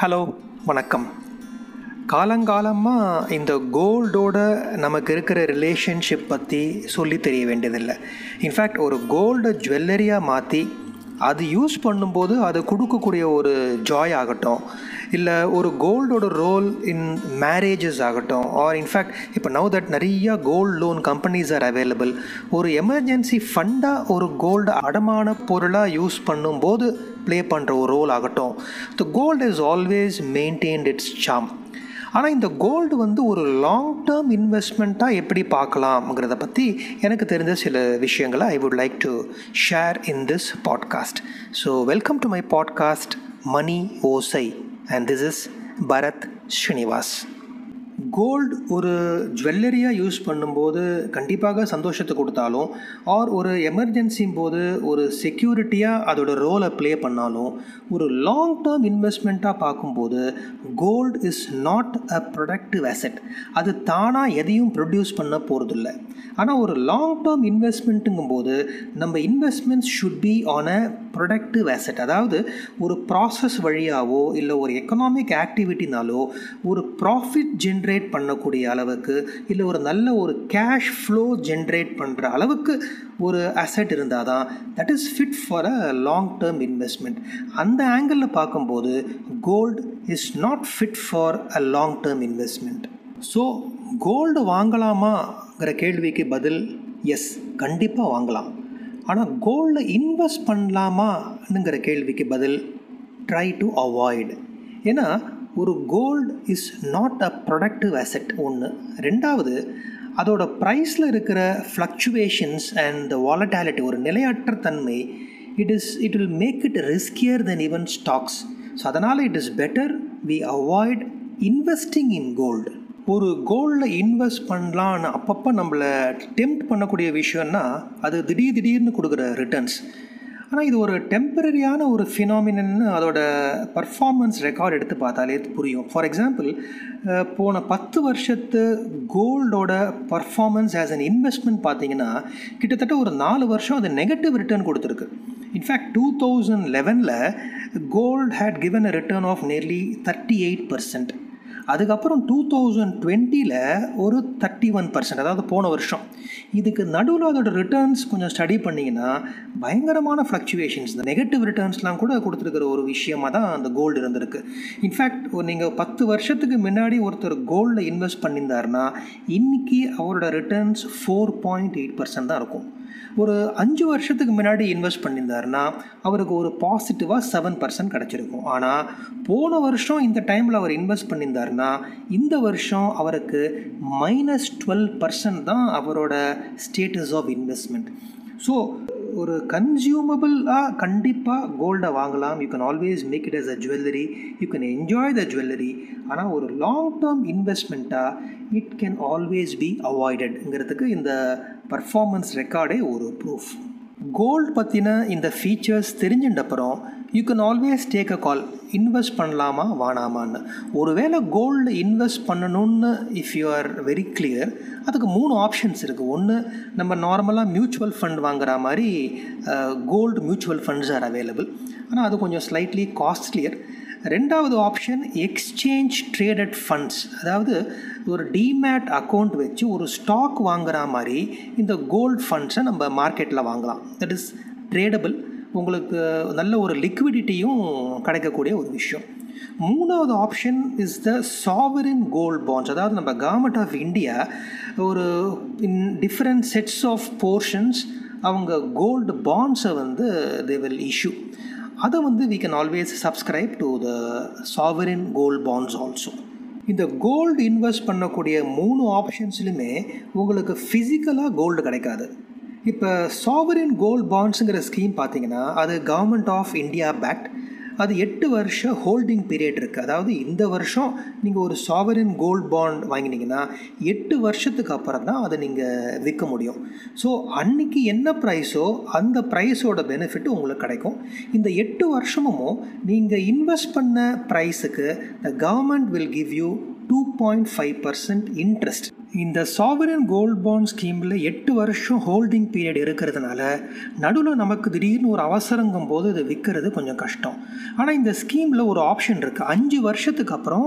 Hello வணக்கம். காலங்காலமாக இந்த கோல்டோட நமக்கு இருக்கிற ரிலேஷன்ஷிப் பற்றி சொல்லி தெரிய வேண்டியதில்லை. இன்ஃபேக்ட் ஒரு கோல்டை ஜுவல்லரியாக மாற்றி அது யூஸ் பண்ணும்போது அது கொடுக்கக்கூடிய ஒரு ஜாய் ஆகட்டும். இல்லை ஒரு கோல்டோட ரோல் இன் மேரேஜஸ் ஆகட்டும் ஆர் இன்ஃபேக்ட் இப்போ நவ் தட் நிறையா gold loan companies are available ஒரு எமர்ஜென்சி ஃபண்டாக ஒரு கோல்டு அடமான பொருளாக யூஸ் பண்ணும்போது ப்ளே பண்ணுற ஒரு ரோல் ஆகட்டும். The gold is always maintained it's same ஆனால் இந்த கோல்டு வந்து ஒரு லாங் டேர்ம் இன்வெஸ்ட்மெண்ட்டாக எப்படி பார்க்கலாம்ங்கிறத பற்றி எனக்கு தெரிஞ்ச சில விஷயங்களை I would like to share in this podcast so welcome to my podcast Mani Osai and this is Bharath Srinivas gold ஒரு ஜுவல்லரியாக யூஸ் பண்ணும்போது கண்டிப்பாக சந்தோஷத்தை கொடுத்தாலும் ஆர் ஒரு எமர்ஜென்சியும் போது ஒரு செக்யூரிட்டியாக அதோட ரோலை ப்ளே பண்ணாலும் ஒரு லாங் டேர்ம் இன்வெஸ்ட்மெண்ட்டாக பார்க்கும்போது gold is not a productive asset அது தானாக எதையும் ப்ரொடியூஸ் பண்ண போகிறதில்ல ஆனால் ஒரு லாங் டேர்ம் இன்வெஸ்ட்மெண்ட்டுங்கும் போது நம்ம investments should be on a productive asset அதாவது ஒரு ப்ராசஸ் வழியாவோ இல்லை ஒரு எக்கனாமிக் ஆக்டிவிட்டினாலோ ஒரு ப்ராஃபிட் ஜென்ரேட் பண்ணக்கூடிய அளவுக்கு இல்லை ஒரு நல்ல ஒரு கேஷ் ஃப்ளோ ஜென்ரேட் பண்ணுற அளவுக்கு ஒரு அசெட் இருந்தால் தான் that is fit for a long term investment அந்த ஆங்கிளில் பார்க்கும்போது gold is not fit for a long term investment so gold வாங்கலாமாங்கிற கேள்விக்கு பதில் எஸ் கண்டிப்பாக வாங்கலாம். ஆனால் கோல்டில் இன்வெஸ்ட் பண்ணலாமாங்கிற கேள்விக்கு பதில் ட்ரை டு அவாய்டு ஏன்னா ஒரு gold is not a productive asset ஒன்று ரெண்டாவது அதோட ப்ரைஸில் இருக்கிற ஃப்ளக்சுவேஷன்ஸ் அண்ட் த வாலட்டாலிட்டி ஒரு நிலையற்ற தன்மை it is it will make it riskier then even stocks so அதனால் it is better we avoid investing in gold ஒரு கோல்டில் இன்வெஸ்ட் பண்ணலான்னு அப்பப்போ நம்மளை டெம்ப்ட் பண்ணக்கூடிய விஷயம்னா அது திடீர் திடீர்னு கொடுக்குற ரிட்டர்ன்ஸ் ஆனால் இது ஒரு டெம்பரரியான ஒரு ஃபினாமினன்னு அதோட பர்ஃபார்மன்ஸ் ரெக்கார்ட் எடுத்து பார்த்தாலே புரியும். ஃபார் எக்ஸாம்பிள் போன பத்து வருஷத்து கோல்டோட பர்ஃபார்மன்ஸ் ஆஸ் அன் இன்வெஸ்ட்மெண்ட் பார்த்தீங்கன்னா கிட்டத்தட்ட ஒரு நாலு வருஷம் அது நெகட்டிவ் ரிட்டர்ன் கொடுத்துருக்கு. இன்ஃபேக்ட் டூ தௌசண்ட் லெவனில் gold had given a return of nearly thirty eight percent அதுக்கப்புறம் டூ தௌசண்ட் டுவெண்ட்டியில் ஒரு தேர்ட்டி ஒன் பர்சன்ட் அதாவது போன வருஷம். இதுக்கு நடுவில் அதோட ரிட்டர்ன்ஸ் கொஞ்சம் ஸ்டடி பண்ணிங்கன்னா பயங்கரமான ஃப்ளக்சுவேஷன்ஸ் இந்த நெகட்டிவ் ரிட்டர்ன்ஸ்லாம் கூட கொடுத்துருக்கிற ஒரு விஷயமாக தான் அந்த கோல்டு இருந்திருக்கு. இன்ஃபேக்ட் நீங்கள் பத்து வருஷத்துக்கு முன்னாடி ஒருத்தர் கோல்டில் இன்வெஸ்ட் பண்ணியிருந்தாருன்னா இன்றைக்கி அவரோட returns four point eight percent தான் இருக்கும். ஒரு அஞ்சு வருஷத்துக்கு முன்னாடி இன்வெஸ்ட் பண்ணியிருந்தாருன்னா அவருக்கு ஒரு பாசிட்டிவாக செவன் பர்சன்ட் கிடச்சிருக்கும். ஆனால் போன வருஷம் இந்த டைமில் அவர் இன்வெஸ்ட் பண்ணியிருந்தாருன்னா இந்த வருஷம் அவருக்கு மைனஸ் டுவெல் பர்சன்ட் தான் அவரோட ஸ்டேட்டஸ் ஆஃப் இன்வெஸ்ட்மெண்ட் ஸோ ஒரு கன்சியூமபிளாக கண்டிப்பாக கோல்டை வாங்கலாம். You can always make it as a jewellery you can enjoy the jewellery ஆனால் ஒரு லாங் டேர்ம் இன்வெஸ்ட்மெண்ட்டாக இட் கேன் ஆல்வேஸ் பி அவாய்டட்ங்கிறதுக்கு இந்த பர்ஃபார்மன்ஸ் ரெக்கார்டே ஒரு ப்ரூஃப் கோல்டு பற்றின இந்த features தெரிஞ்சின்றப்புறம் you can always take a call invest பண்ணலாமா வானாமான்னு ஒருவேளை கோல்டு இன்வெஸ்ட் பண்ணணும்னு if you are very clear அதுக்கு மூணு ஆப்ஷன்ஸ் இருக்குது ஒன்று நம்ம நார்மலாக மியூச்சுவல் ஃபண்ட் வாங்குற மாதிரி gold mutual funds are available ஆனால் அது கொஞ்சம் ஸ்லைட்லி காஸ்ட்லியர் ரெண்டாவது ஆப்ஷன் எக்ஸ்சேஞ்ச் ட்ரேடட் ஃபண்ட்ஸ் அதாவது ஒரு டிமேட் அக்கௌண்ட் வச்சு ஒரு ஸ்டாக் வாங்குற மாதிரி இந்த கோல்டு ஃபண்ட்ஸை நம்ம மார்க்கெட்டில் வாங்கலாம். தட் இஸ் ட்ரேடபிள் உங்களுக்கு நல்ல ஒரு லிக்விடிட்டியும் கிடைக்கக்கூடிய ஒரு விஷயம். மூணாவது option is the sovereign gold bonds அதாவது நம்ம கவர்மெண்ட் ஆஃப் இந்தியா ஒரு in different sets of portions அவங்க கோல்டு பாண்ட்ஸை வந்து தே வில் இஷ்யூ அதை வந்து we can always subscribe to the sovereign gold bonds also இந்த கோல்டு இன்வெஸ்ட் பண்ணக்கூடிய மூணு ஆப்ஷன்ஸ்லையுமே உங்களுக்கு ஃபிசிக்கலாக கோல்டு கிடைக்காது. இப்போ சாவரின் கோல்ட் பாண்ட்ஸுங்கிற ஸ்கீம் பார்த்தீங்கன்னா அது கவர்மெண்ட் ஆஃப் இந்தியா பேக்ட் அது எட்டு வருஷம் ஹோல்டிங் பீரியட் இருக்குது அதாவது இந்த வருஷம் நீங்கள் ஒரு சாவரின் கோல்ட் பாண்ட் வாங்கினீங்கன்னா எட்டு வருஷத்துக்கு அப்புறம் தான் அதை நீங்கள் விற்க முடியும். ஸோ அன்னைக்கு என்ன ப்ரைஸோ அந்த ப்ரைஸோட பெனிஃபிட் உங்களுக்கு கிடைக்கும். இந்த எட்டு வருஷமும் நீங்கள் இன்வெஸ்ட் பண்ண ப்ரைஸுக்கு the government will give you two point five percent interest இந்த சாவரன் கோல்ட் பாண்ட் ஸ்கீமில் எட்டு வருஷம் ஹோல்டிங் பீரியட் இருக்கிறதுனால நடுவில் நமக்கு திடீர்னு ஒரு அவசரங்கும் போது இது விற்கிறது கொஞ்சம் கஷ்டம். ஆனால் இந்த ஸ்கீமில் ஒரு ஆப்ஷன் இருக்குது அஞ்சு வருஷத்துக்கு அப்புறம்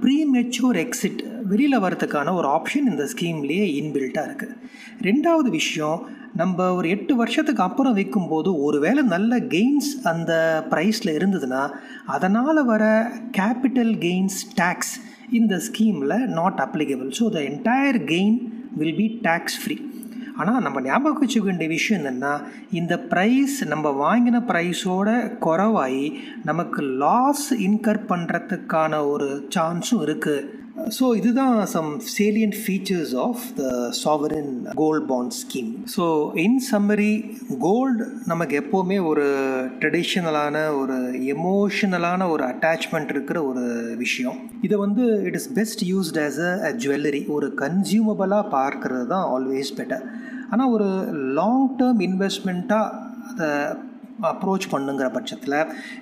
ப்ரீ மெச்சூர் எக்ஸிட் வெளியில் வரதுக்கான ஒரு ஆப்ஷன் இந்த ஸ்கீம்லேயே இன்பில்ட்டாக இருக்குது ரெண்டாவது விஷயம் நம்ம ஒரு எட்டு வருஷத்துக்கு அப்புறம் விற்கும்போது ஒருவேளை நல்ல கெயின்ஸ் அந்த ப்ரைஸில் இருந்ததுன்னா அதனால் வர கேபிட்டல் கெயின்ஸ் டேக்ஸ் இந்த ஸ்கீமில் not applicable so the entire gain will be tax free ஆனால் நம்ம ஞாபகம் வச்சுக்க வேண்டிய விஷயம் என்னென்னா இந்த ப்ரைஸ் நம்ம வாங்கின ப்ரைஸோட குறவாகி நமக்கு லாஸ் இன்கர் பண்ணுறதுக்கான ஒரு சான்ஸும் இருக்குது ஸோ இதுதான் some salient features of the sovereign gold bond scheme so in summary gold நமக்கு எப்போவுமே ஒரு ட்ரெடிஷ்னலான ஒரு எமோஷனலான ஒரு அட்டாச்மெண்ட் இருக்கிற ஒரு விஷயம். இதை வந்து it is best used as a jewellery ஒரு கன்சியூமபிளாக பார்க்கறது தான் ஆல்வேஸ் பெட்டர் ஆனால் ஒரு லாங் டேர்ம் இன்வெஸ்ட்மெண்ட்டாக அதை அப்ரோச் பண்ணுங்கிற பட்சத்தில்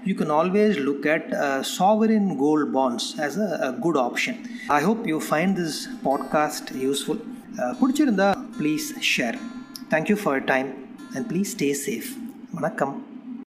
you can always look at sovereign gold bonds as a good option I hope you find this podcast useful பிடிச்சிருந்தா please share thank you for time and please stay safe வணக்கம்.